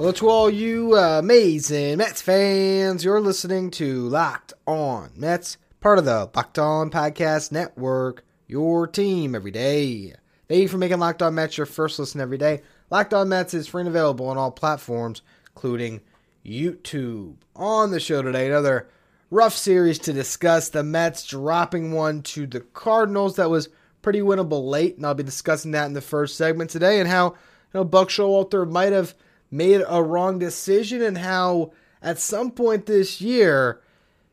Hello to all you uh, amazing Mets fans. You're listening to Locked On Mets, part of the Locked On Podcast Network, your team every day. Thank you for making Locked On Mets your first listen every day. Locked On Mets is free and available on all platforms, including YouTube. On the show today, another rough series to discuss. The Mets dropping one to the Cardinals that was pretty winnable late, and I'll be discussing that in the first segment today and how you know Buck Showalter might have – made a wrong decision and how at some point this year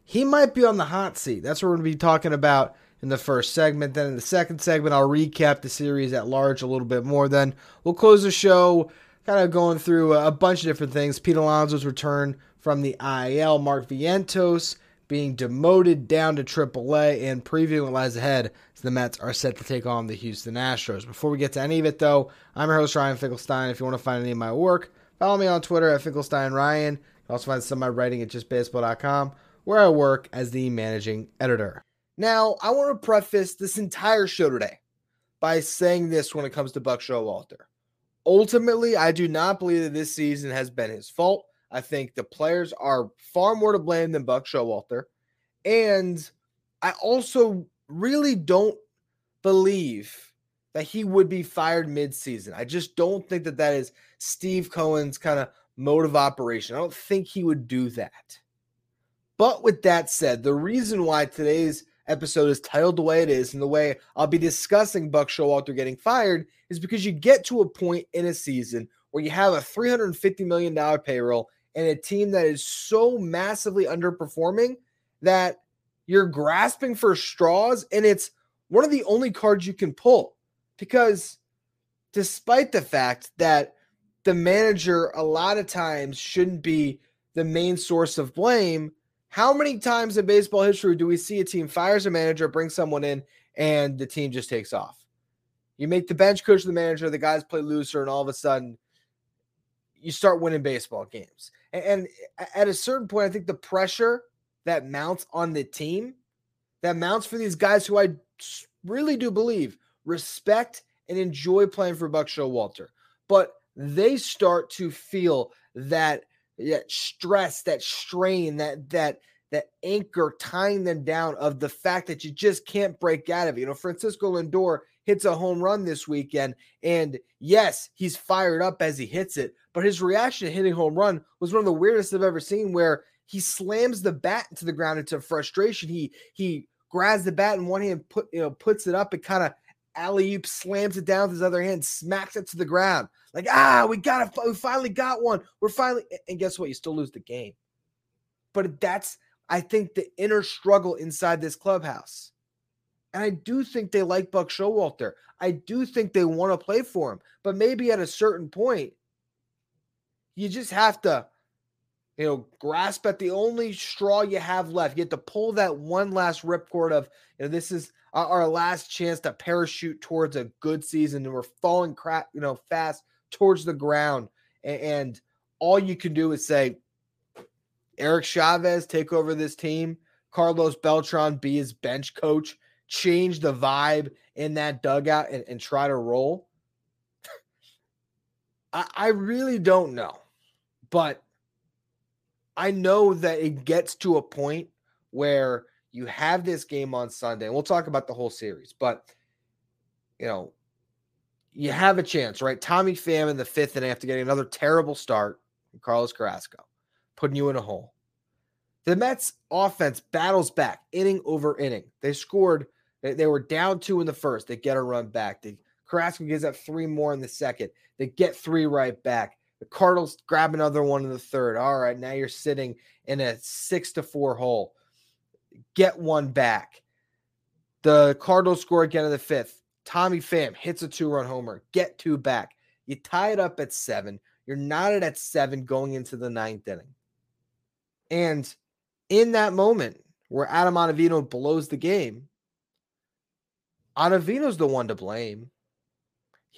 he might be on the hot seat. That's what we're going to be talking about in the first segment. Then in the second segment, I'll recap the series at large a little bit more. Then we'll close the show kind of going through a bunch of different things. Pete Alonso's return from the IL, Mark Vientos being demoted down to AAA, and previewing what lies ahead as the Mets are set to take on the Houston Astros. Before we get to any of it, though, I'm your host, Ryan Finkelstein. If you want to find any of my work, Follow me on Twitter at Finkelstein Ryan. You can also find some of my writing at justbaseball.com, where I work as the managing editor. Now, I want to preface this entire show today by saying this when it comes to Buck Showalter. Ultimately, I do not believe that this season has been his fault. I think the players are far more to blame than Buck Showalter. And I also really don't believe that he would be fired midseason. I just don't think that that is Steve Cohen's kind of mode of operation. I don't think he would do that. But with that said, the reason why today's episode is titled the way it is and the way I'll be discussing Buck Showalter getting fired is because you get to a point in a season where you have a $350 million payroll and a team that is so massively underperforming that you're grasping for straws and it's one of the only cards you can pull because despite the fact that the manager a lot of times shouldn't be the main source of blame, how many times in baseball history do we see a team fires a manager, brings someone in, and the team just takes off? You make the bench coach the manager, the guys play looser, and all of a sudden you start winning baseball games. And, at a certain point, I think the pressure that mounts on the team, that mounts for these guys who I really do believe respect, and enjoy playing for Buck Showalter. But they start to feel that that stress, that strain, that that that anchor tying them down of the fact that you just can't break out of it. You know, Francisco Lindor hits a home run this weekend, and yes, he's fired up as he hits it, but his reaction to hitting home run was one of the weirdest I've ever seen, where he slams the bat into the ground into frustration. He he grabs the bat in one hand, put you know, puts it up and kind of alley oop slams it down with his other hand, smacks it to the ground. Like, ah, we got it. We finally got one. We're finally, and guess what? You still lose the game. But that's, I think, the inner struggle inside this clubhouse. And I do think they like Buck Showalter. I do think they want to play for him. But maybe at a certain point, you just have to, you know, grasp at the only straw you have left. You have to pull that one last ripcord of, you know, this is our last chance to parachute towards a good season, and we're falling crap, you know, fast towards the ground. And all you can do is say, Eric Chavez take over this team, Carlos Beltran be his bench coach, change the vibe in that dugout, and, and try to roll. I, I really don't know, but I know that it gets to a point where you have this game on Sunday, and we'll talk about the whole series, but you know, you have a chance, right? Tommy Pham in the fifth and after getting another terrible start Carlos Carrasco, putting you in a hole. The Mets offense battles back inning over inning. They scored, they, they were down two in the first. They get a run back. They, Carrasco gives up three more in the second. They get three right back. The Cardinals grab another one in the third. All right, now you're sitting in a six to four hole get one back. The Cardinals score again in the fifth. Tommy Pham hits a two run homer, get two back. You tie it up at seven. You're knotted at seven going into the ninth inning. And in that moment where Adam Ottavino blows the game, Ottavino's the one to blame.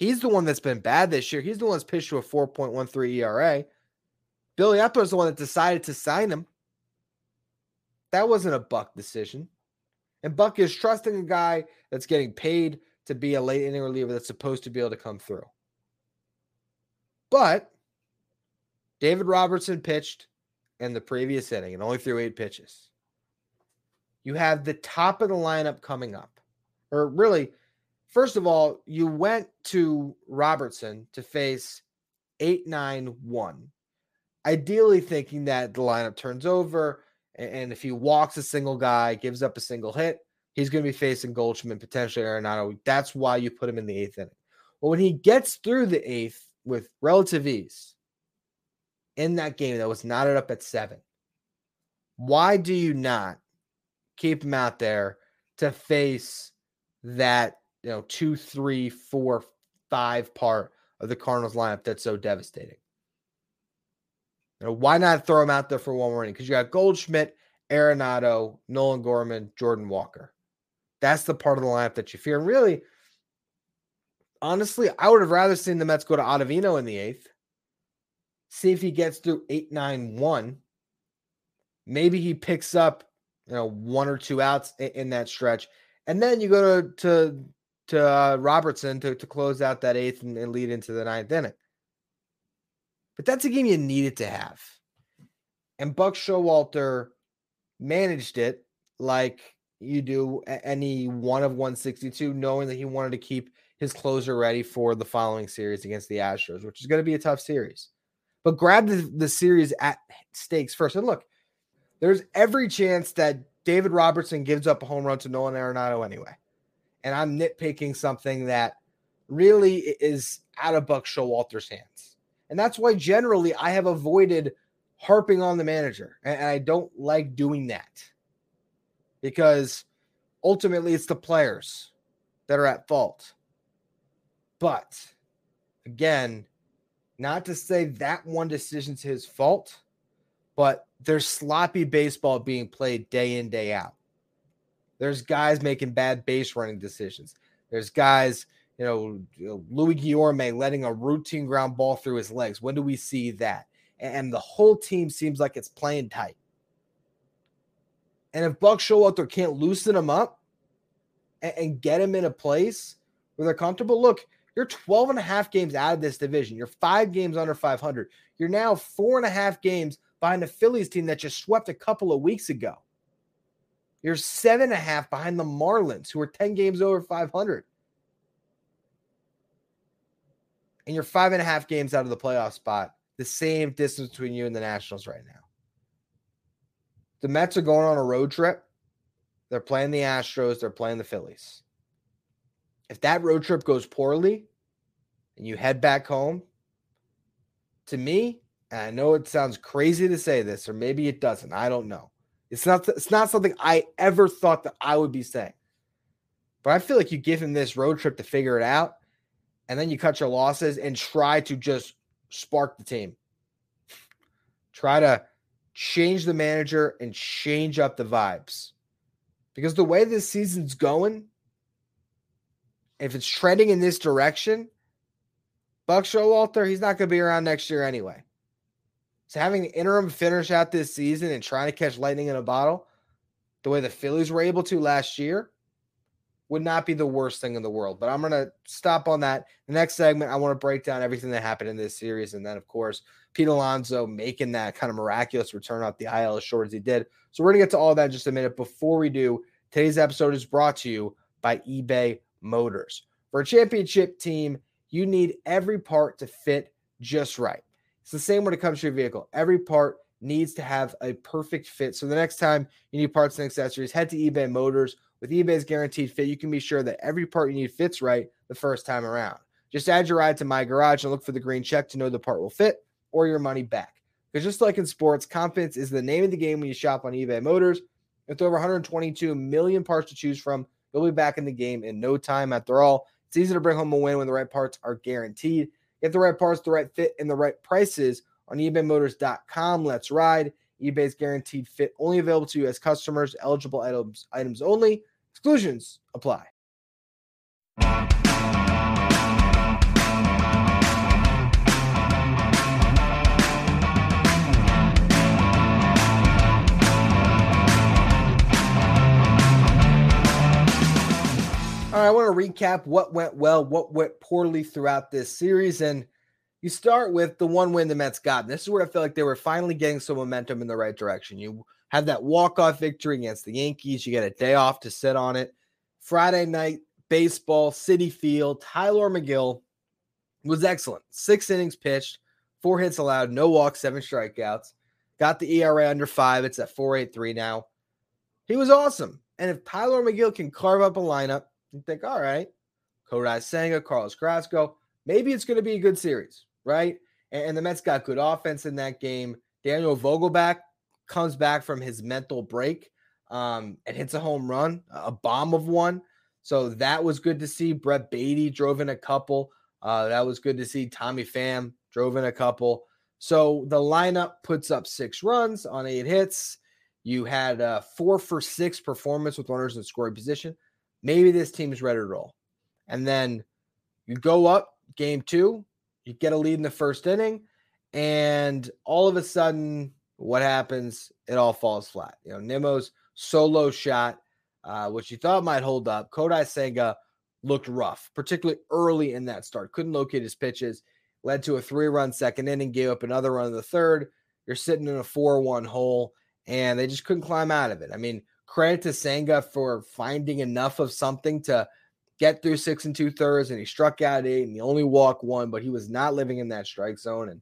He's the one that's been bad this year. He's the one that's pitched to a 4.13 ERA. Billy Eppler's the one that decided to sign him. That wasn't a Buck decision. And Buck is trusting a guy that's getting paid to be a late inning reliever that's supposed to be able to come through. But David Robertson pitched in the previous inning and only threw eight pitches. You have the top of the lineup coming up. Or really, first of all, you went to Robertson to face 8 9 1. Ideally, thinking that the lineup turns over, and if he walks a single guy, gives up a single hit, he's going to be facing Goldschmidt, potentially Arenado. That's why you put him in the eighth inning. Well, when he gets through the eighth with relative ease in that game that was knotted up at seven, why do you not keep him out there to face that you know two, three, four, five part of the Cardinals lineup that's so devastating? You know, why not throw him out there for one more inning? Because you got Goldschmidt, Arenado, Nolan Gorman, Jordan Walker. That's the part of the lineup that you fear. Really, honestly, I would have rather seen the Mets go to Ottavino in the eighth. See if he gets through eight, nine, one. Maybe he picks up, you know, one or two outs in, in that stretch, and then you go to to to uh, Robertson to to close out that eighth and, and lead into the ninth inning. But that's a game you needed to have, and Buck Showalter managed it like you do any one of 162, knowing that he wanted to keep his closer ready for the following series against the Astros, which is going to be a tough series. But grab the, the series at stakes first. And look, there's every chance that David Robertson gives up a home run to Nolan Arenado anyway. And I'm nitpicking something that really is out of Buck Showalter's hands. And that's why generally I have avoided harping on the manager. And I don't like doing that because ultimately it's the players that are at fault. But again, not to say that one decision's his fault, but there's sloppy baseball being played day in, day out. There's guys making bad base running decisions. There's guys, you know, Luis Guillorme letting a routine ground ball through his legs. When do we see that? And the whole team seems like it's playing tight. And if Buck Showalter can't loosen them up and, get them in a place where they're comfortable, look, you're 12 and a half games out of this division. You're five games under 500. You're now four and a half games behind the Phillies team that just swept a couple of weeks ago. You're seven and a half behind the Marlins, who are 10 games over 500. And you're five and a half games out of the playoff spot, the same distance between you and the Nationals right now. The Mets are going on a road trip. They're playing the Astros, they're playing the Phillies. If that road trip goes poorly and you head back home, to me, and I know it sounds crazy to say this, or maybe it doesn't. I don't know. It's not it's not something I ever thought that I would be saying. But I feel like you give him this road trip to figure it out, and then you cut your losses and try to just spark the team. Try to change the manager and change up the vibes. Because the way this season's going, if it's trending in this direction, Buck Showalter, he's not going to be around next year anyway. So having an interim finish out this season and trying to catch lightning in a bottle, the way the Phillies were able to last year, would not be the worst thing in the world. But I'm going to stop on that. The next segment, I want to break down everything that happened in this series. And then, of course, Pete Alonso making that kind of miraculous return off the IL as short as he did. So we're going to get to all that in just a minute. Before we do, today's episode is brought to you by eBay Motors. For a championship team, you need every part to fit just right. It's the same when it comes to your vehicle. Every part needs to have a perfect fit. So the next time you need parts and accessories, head to eBay Motors with eBay's guaranteed fit, you can be sure that every part you need fits right the first time around. Just add your ride to my garage and look for the green check to know the part will fit or your money back. Because just like in sports, confidence is the name of the game when you shop on eBay Motors. With over 122 million parts to choose from, you'll be back in the game in no time. After all, it's easy to bring home a win when the right parts are guaranteed. Get the right parts, the right fit, and the right prices on ebaymotors.com. Let's ride. eBay's guaranteed fit only available to U.S. customers. Eligible items items only. Exclusions apply. I want to recap what went well, what went poorly throughout this series. And you start with the one win the Mets got. And this is where I feel like they were finally getting some momentum in the right direction. You have that walk-off victory against the Yankees. You get a day off to sit on it. Friday night baseball, Citi Field. Tylor Megill was excellent. Six innings pitched, four hits allowed, no walks, seven strikeouts. Got the ERA under five. It's at 4.83 now. He was awesome. And if Tylor Megill can carve up a lineup, you think, all right, Kodai Senga, Carlos Carrasco, maybe it's going to be a good series, right? And, and, the Mets got good offense in that game. Daniel Vogelbach comes back from his mental break um, and hits a home run, a bomb of one. So that was good to see. Brett Baty drove in a couple. Uh, that was good to see. Tommy Pham drove in a couple. So the lineup puts up six runs on eight hits. You had a four for six performance with runners in scoring position maybe this team is ready to roll. And then you go up game two, you get a lead in the first inning, and all of a sudden, what happens? It all falls flat. You know, Nimmo's solo shot, uh, which you thought might hold up. Kodai Senga looked rough, particularly early in that start. Couldn't locate his pitches, led to a three run second inning, gave up another run in the third. You're sitting in a 4 1 hole, and they just couldn't climb out of it. I mean, credit to Senga for finding enough of something to get through six and two thirds, and he struck out eight, and he only walked one, but he was not living in that strike zone, and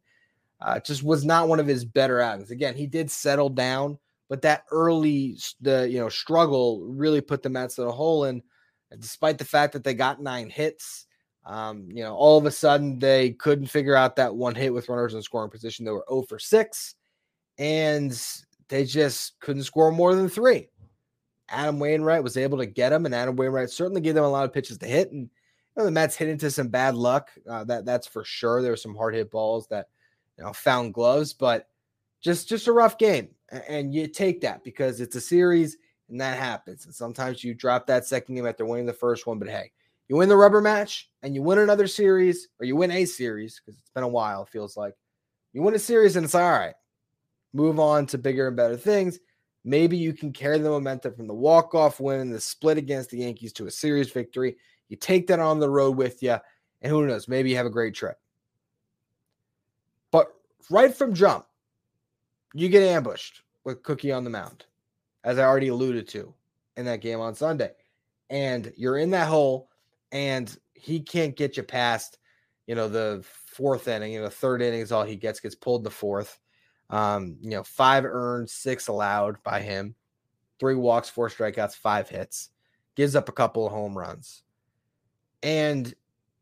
uh, just was not one of his better outings. Again, he did settle down, but that early the you know struggle really put the Mets in a hole. And despite the fact that they got nine hits, um, you know, all of a sudden they couldn't figure out that one hit with runners in scoring position. They were 0 for six, and they just couldn't score more than three. Adam Wainwright was able to get him, and Adam Wainwright certainly gave them a lot of pitches to hit. And you know, the Mets hit into some bad luck. Uh, that that's for sure. There were some hard hit balls that you know found gloves, but just just a rough game. And you take that because it's a series, and that happens. And sometimes you drop that second game after winning the first one. But hey, you win the rubber match, and you win another series, or you win a series because it's been a while. It feels like you win a series, and it's all right. Move on to bigger and better things Maybe you can carry the momentum from the walk-off win and the split against the Yankees to a series victory. You take that on the road with you, and who knows, maybe you have a great trip. But right from jump, you get ambushed with Cookie on the mound, as I already alluded to in that game on Sunday. And you're in that hole, and he can't get you past, you know, the fourth inning. You know, third inning is all he gets, gets pulled the fourth. Um, you know, five earned, six allowed by him, three walks, four strikeouts, five hits, gives up a couple of home runs. And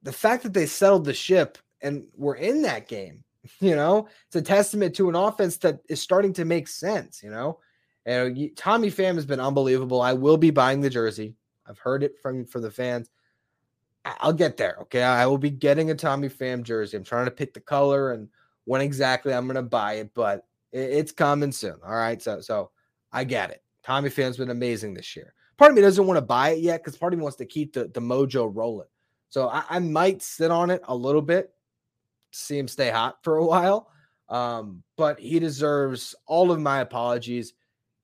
the fact that they settled the ship and were in that game, you know, it's a testament to an offense that is starting to make sense, you know. And Tommy Pham has been unbelievable. I will be buying the jersey. I've heard it from for the fans. I'll get there. Okay. I will be getting a Tommy Pham jersey. I'm trying to pick the color and when exactly I'm going to buy it, but it's coming soon. All right. So, so I get it. Tommy Pham's been amazing this year. Part of me doesn't want to buy it yet because part of me wants to keep the, the mojo rolling. So I, I might sit on it a little bit, see him stay hot for a while. Um, but he deserves all of my apologies.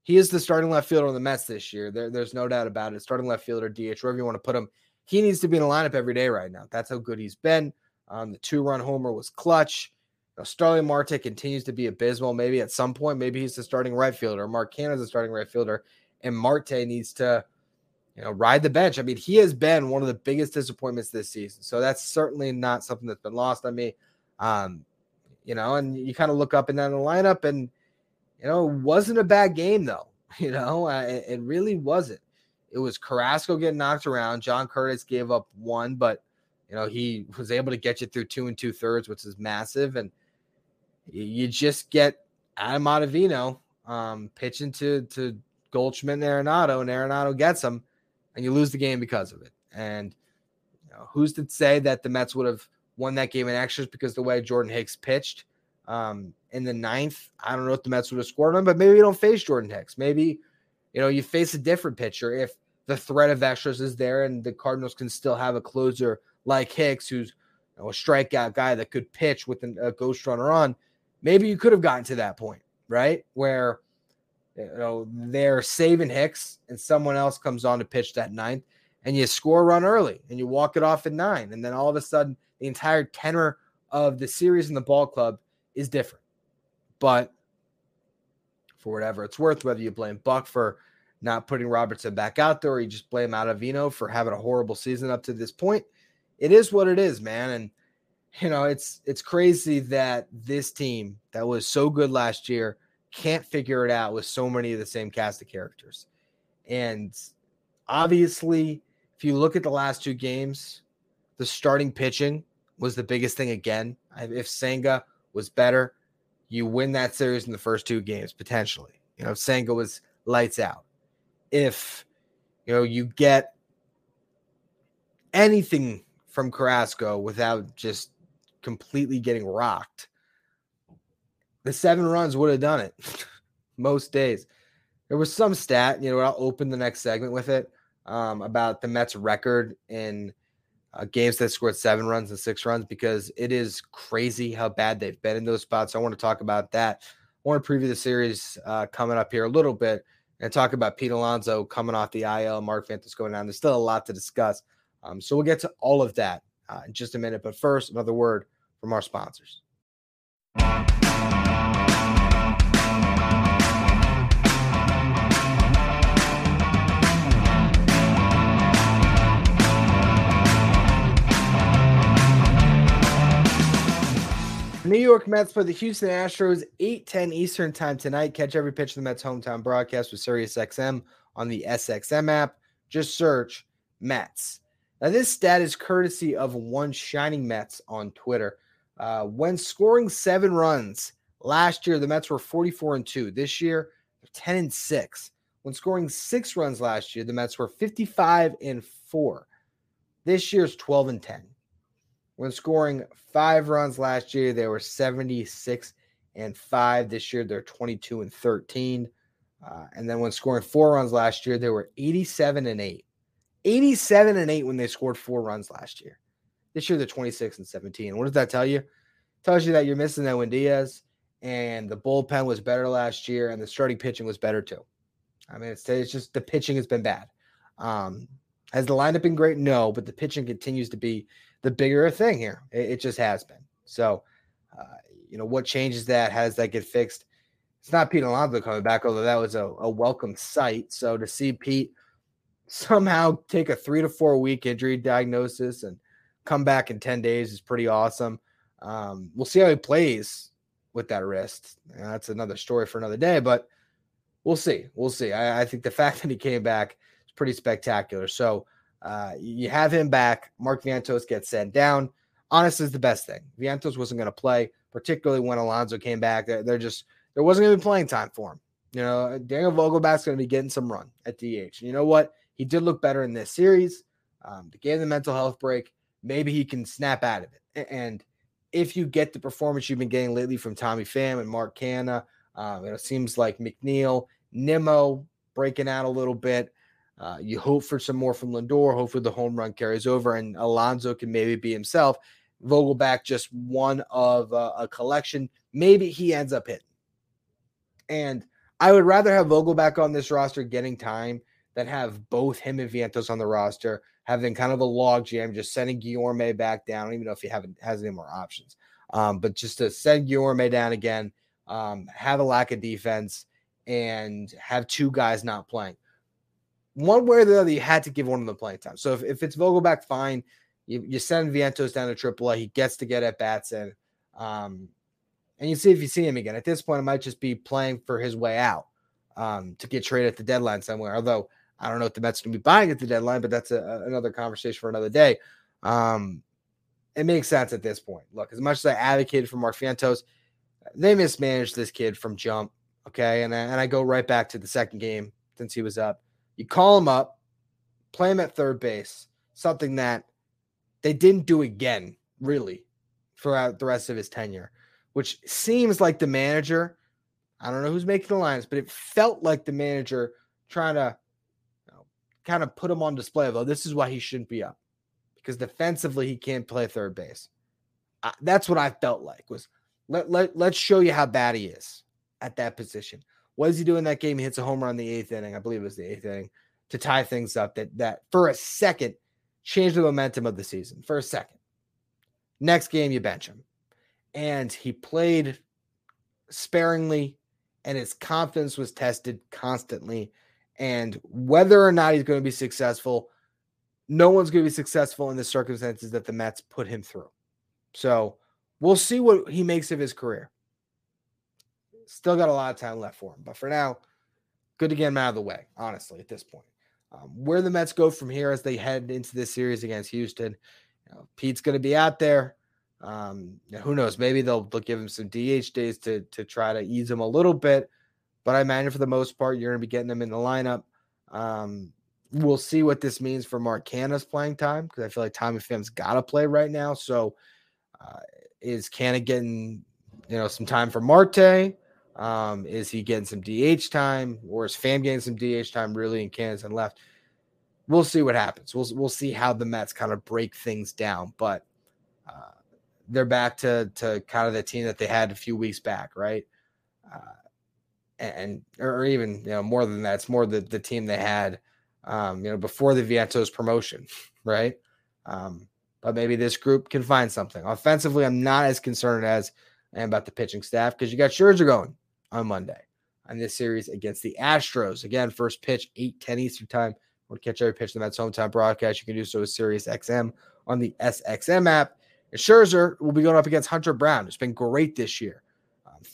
He is the starting left fielder on the Mets this year. There, there's no doubt about it. Starting left fielder, DH, wherever you want to put him. He needs to be in the lineup every day right now. That's how good he's been. Um, the two run homer was clutch. Now, Starling Marte continues to be abysmal. Maybe at some point, maybe he's the starting right fielder. Mark Canha's the starting right fielder, and Marte needs to, you know, ride the bench. I mean, he has been one of the biggest disappointments this season. So that's certainly not something that's been lost on me. Um, you know, and you kind of look up and down the lineup, and you know, it wasn't a bad game though. You know, uh, it, it really wasn't. It was Carrasco getting knocked around. John Curtiss gave up one, but you know he was able to get you through two and two thirds, which is massive. And you just get Adam Ottavino um, pitching to to Goldschmidt and Arenado, and Arenado gets him, and you lose the game because of it. And you know, who's to say that the Mets would have won that game in extras because the way Jordan Hicks pitched? Um, in the ninth, I don't know if the Mets would have scored on, but maybe you don't face Jordan Hicks. Maybe, you know, you face a different pitcher if the threat of extras is there and the Cardinals can still have a closer like Hicks, who's you know, a strikeout guy that could pitch with a ghost runner on. Maybe you could have gotten to that point, right? Where you know they're saving Hicks and someone else comes on to pitch that ninth, and you score a run early and you walk it off at nine, and then all of a sudden the entire tenor of the series in the ball club is different. But for whatever it's worth, whether you blame Buck for not putting Robertson back out there or you just blame Ottavino for having a horrible season up to this point, it is what it is, man. And you know, it's it's crazy that this team that was so good last year can't figure it out with so many of the same cast of characters. And obviously, if you look at the last two games, the starting pitching was the biggest thing again. If Senga was better, you win that series in the first two games potentially. You know, if Senga was lights out. If you know you get anything from Carrasco without just completely getting rocked, the seven runs would have done it most days. There was some stat, you know, I'll open the next segment with it um, about the Mets record in uh, games that scored seven runs and six runs because it is crazy how bad they've been in those spots. I want to talk about that. I want to preview the series uh, coming up here a little bit and talk about Pete Alonso coming off the IL, Mark Vientos going down. There's still a lot to discuss. Um, so we'll get to all of that uh, in just a minute. But first, another word from our sponsors. New York Mets for the Houston Astros, 8:10 Eastern time tonight. Catch every pitch of the Mets hometown broadcast with SiriusXM on the SXM app. Just search Mets. Now, this stat is courtesy of one shining Mets on Twitter. Uh, when scoring seven runs last year, the Mets were 44 and 2. This year, 10 and 6. When scoring six runs last year, the Mets were 55 and 4. This year's 12 and 10. When scoring five runs last year, they were 76 and 5. This year, they're 22 and 13. Uh, and then when scoring four runs last year, they were 87 and 8. 87 and 8 when they scored four runs last year. This year, they're 26 and 17. What does that tell you? It tells you that you're missing that Edwin Diaz, and the bullpen was better last year, and the starting pitching was better too. I mean, it's, it's just the pitching has been bad. Um, has the lineup been great? No, but the pitching continues to be the bigger thing here. It, it just has been. So, uh, you know, what changes that? How does that get fixed? It's not Pete Alonso coming back, although that was a, a welcome sight. So to see Pete somehow take a three to four week injury diagnosis and come back in 10 days is pretty awesome. Um, we'll see how he plays with that wrist. that's another story for another day, but we'll see. We'll see. I, I think the fact that he came back is pretty spectacular. So, uh, you have him back. Mark Vientos gets sent down. Honestly, is the best thing. Vientos wasn't going to play, particularly when Alonso came back. They're, they're just there wasn't going to be playing time for him. You know, Daniel Vogelbach's going to be getting some run at DH. And you know what? He did look better in this series. Um, to give the mental health break, maybe he can snap out of it. And if you get the performance you've been getting lately from Tommy Pham and Mark Canha, um, it seems like McNeil, Nimmo breaking out a little bit. Uh, you hope for some more from Lindor. Hopefully, the home run carries over and Alonso can maybe be himself. Vogelbach just one of uh, a collection. Maybe he ends up hitting. And I would rather have Vogelbach on this roster getting time than have both him and Vientos on the roster having kind of a log jam, just sending Guillorme back down. I don't even know if he haven't has any more options. Um, but just to send Guillorme down again, um, have a lack of defense, and have two guys not playing one way or the other, you had to give one of them playing time. So if, if it's Vogelbach, fine. You, you send Vientos down to AAA. He gets to get at bats in. Um, and you see if you see him again. At this point, it might just be playing for his way out um, to get traded at the deadline somewhere. Although I don't know if the Mets going to be buying at the deadline, but that's a, another conversation for another day. Um, it makes sense at this point. Look, as much as I advocated for Mark Vientos, they mismanaged this kid from jump. Okay, and and I go right back to the second game since he was up. You call him up, play him at third base, something that they didn't do again, really, throughout the rest of his tenure. which seems like the manager. I don't know who's making the lines, but it felt like the manager trying to kind of put him on display. Though this is why he shouldn't be up because defensively he can't play third base. I, that's what I felt like was let, let let's show you how bad he is at that position. What does he do in that game? He hits a home run the eighth inning. I believe it was the eighth inning to tie things up. That that for a second changed the momentum of the season. For a second. Next game, you bench him. And he played sparingly, and his confidence was tested constantly. And whether or not he's going to be successful, no one's going to be successful in the circumstances that the Mets put him through. So we'll see what he makes of his career. Still got a lot of time left for him. But for now, good to get him out of the way, honestly, at this point. Um, where the Mets go from here as they head into this series against Houston, you know, Pete's going to be out there. Um, who knows? Maybe they'll, they'll give him some DH days to to try to ease him a little bit. But I imagine for the most part, you're going to be getting him in the lineup. Um, we'll see what this means for Mark Canha's playing time because I feel like Tommy Pham's got to play right now. So uh, is Canha getting you know some time for Marte? Um, is he getting some DH time, or is Pham getting some DH time really in Kansas and left? We'll see what happens. We'll we'll see how the Mets kind of break things down, but uh, they're back to to kind of the team that they had a few weeks back, right? Uh, and or even you know more than that, it's more the the team they had, um, you know, before the Vientos promotion, right? Um, but maybe this group can find something offensively. I'm not as concerned as I am about the pitching staff because you got Scherzer going on Monday on this series against the Astros. Again, first pitch, 8 10 Eastern time. Want to catch every pitch in the hometown broadcast? You can do so with Sirius XM on the SXM app. And Scherzer will be going up against Hunter Brown, who's been great this year.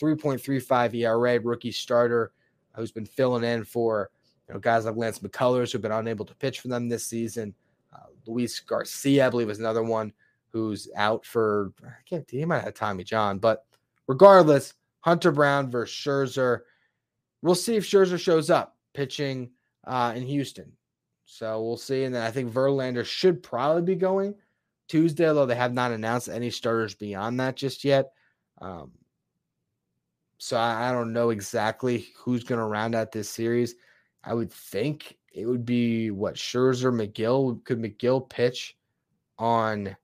Um, 3.35 ERA, rookie starter who's been filling in for you know guys like Lance McCullers who've been unable to pitch for them this season. Uh, Luis Garcia, I believe, is another one who's out for I can't he might have Tommy John, but regardless, Hunter Brown versus Scherzer. We'll see if Scherzer shows up pitching uh, in Houston. So we'll see. And then I think Verlander should probably be going Tuesday, although they have not announced any starters beyond that just yet. Um, so I, I don't know exactly who's going to round out this series. I would think it would be what Scherzer, Megill. Could Megill pitch on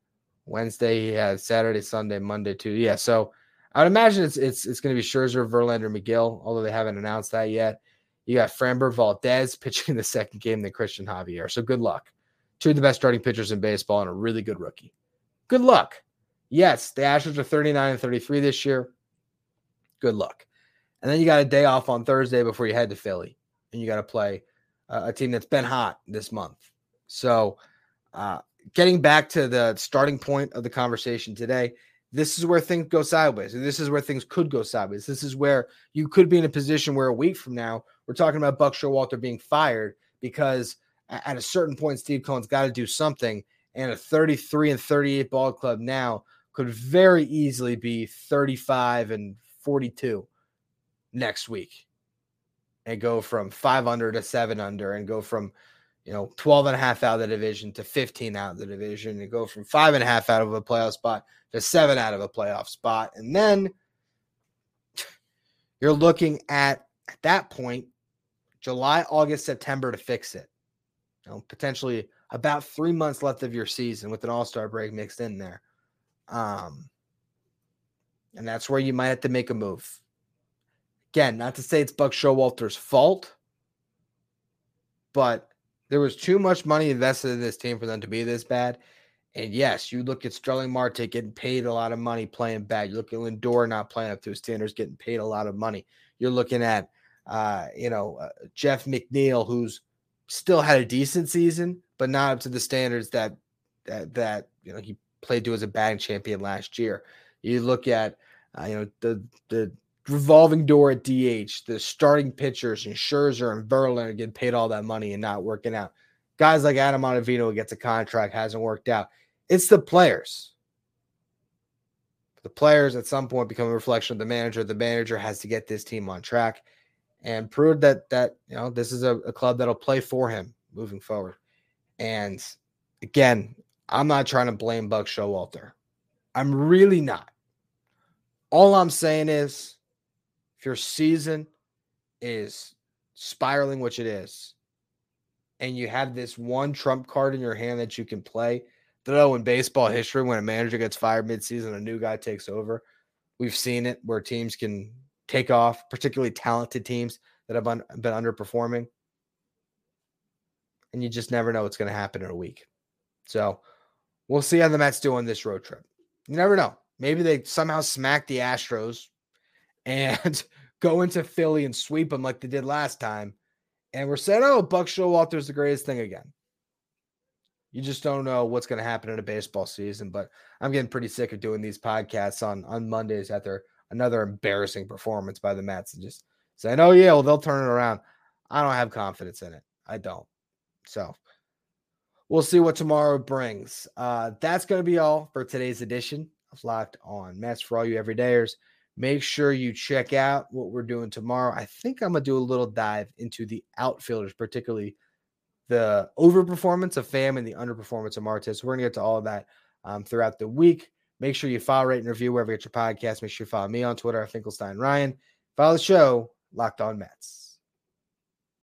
Wednesday? He has Saturday, Sunday, Monday too. Yeah. So I would imagine it's it's it's going to be Scherzer, Verlander, Megill. although they haven't announced that yet. You got Framber Valdez pitching in the second game than Cristian Javier. So good luck. Two of the best starting pitchers in baseball and a really good rookie. Good luck. Yes, the Astros are 39 and 33 this year. Good luck. And then you got a day off on Thursday before you head to Philly, and you got to play a team that's been hot this month. So, uh, getting back to the starting point of the conversation today, this is where things go sideways. This is where things could go sideways. This is where you could be in a position where a week from now, we're talking about Buck Showalter being fired because at a certain point, Steve Cohen's got to do something. And a 33 and 38 ball club now could very easily be 35 and 42 next week and go from five under to seven under and go from you know 12 and a half out of the division to 15 out of the division and go from five and a half out of a playoff spot to seven out of a playoff spot. And then you're looking at at that point july august september to fix it. You know potentially about three months left of your season with an all-star break mixed in there. Um and that's where you might have to make a move again not to say it's buck showalter's fault but there was too much money invested in this team for them to be this bad. And yes, you look at Starling Marte getting paid a lot of money playing bad. You look at Lindor not playing up to his standards, getting paid a lot of money. You're looking at, uh, you know, uh, Jeff McNeil, who's still had a decent season, but not up to the standards that that that you know he played to as a batting champion last year. You look at, uh, you know, the the revolving door at DH, the starting pitchers and Scherzer and Verlander getting paid all that money and not working out. Guys like Adam Ottavino gets a contract, hasn't worked out. It's the players. The players at some point become a reflection of the manager. The manager has to get this team on track and prove that that you know this is a, a club that'll play for him moving forward. And again, I'm not trying to blame Buck Showalter. I'm really not All I'm saying is if your season is spiraling, which it is, and you have this one trump card in your hand that you can play, though in baseball history, when a manager gets fired midseason, a new guy takes over. We've seen it where teams can take off, particularly talented teams that have un- been underperforming. And you just never know what's going to happen in a week. So we'll see how the Mets do on this road trip. You never know. Maybe they somehow smack the Astros and go into Philly and sweep them like they did last time. And we're saying, oh, Buck Showalter's the greatest thing again. You just don't know what's going to happen in a baseball season. But I'm getting pretty sick of doing these podcasts on, on Mondays after another embarrassing performance by the Mets and just saying, oh, yeah, well, they'll turn it around. I don't have confidence in it. I don't. So we'll see what tomorrow brings. Uh, that's going to be all for today's edition of Locked On Mets for all you everydayers. Make sure you check out what we're doing tomorrow. I think I'm going to do a little dive into the outfielders, particularly the overperformance of Pham and the underperformance of Martes. We're going to get to all of that um, throughout the week. Make sure you follow, rate, and review wherever you get your podcast. Make sure you follow me on Twitter at Finkelstein Ryan. Follow the show, Locked On Mets.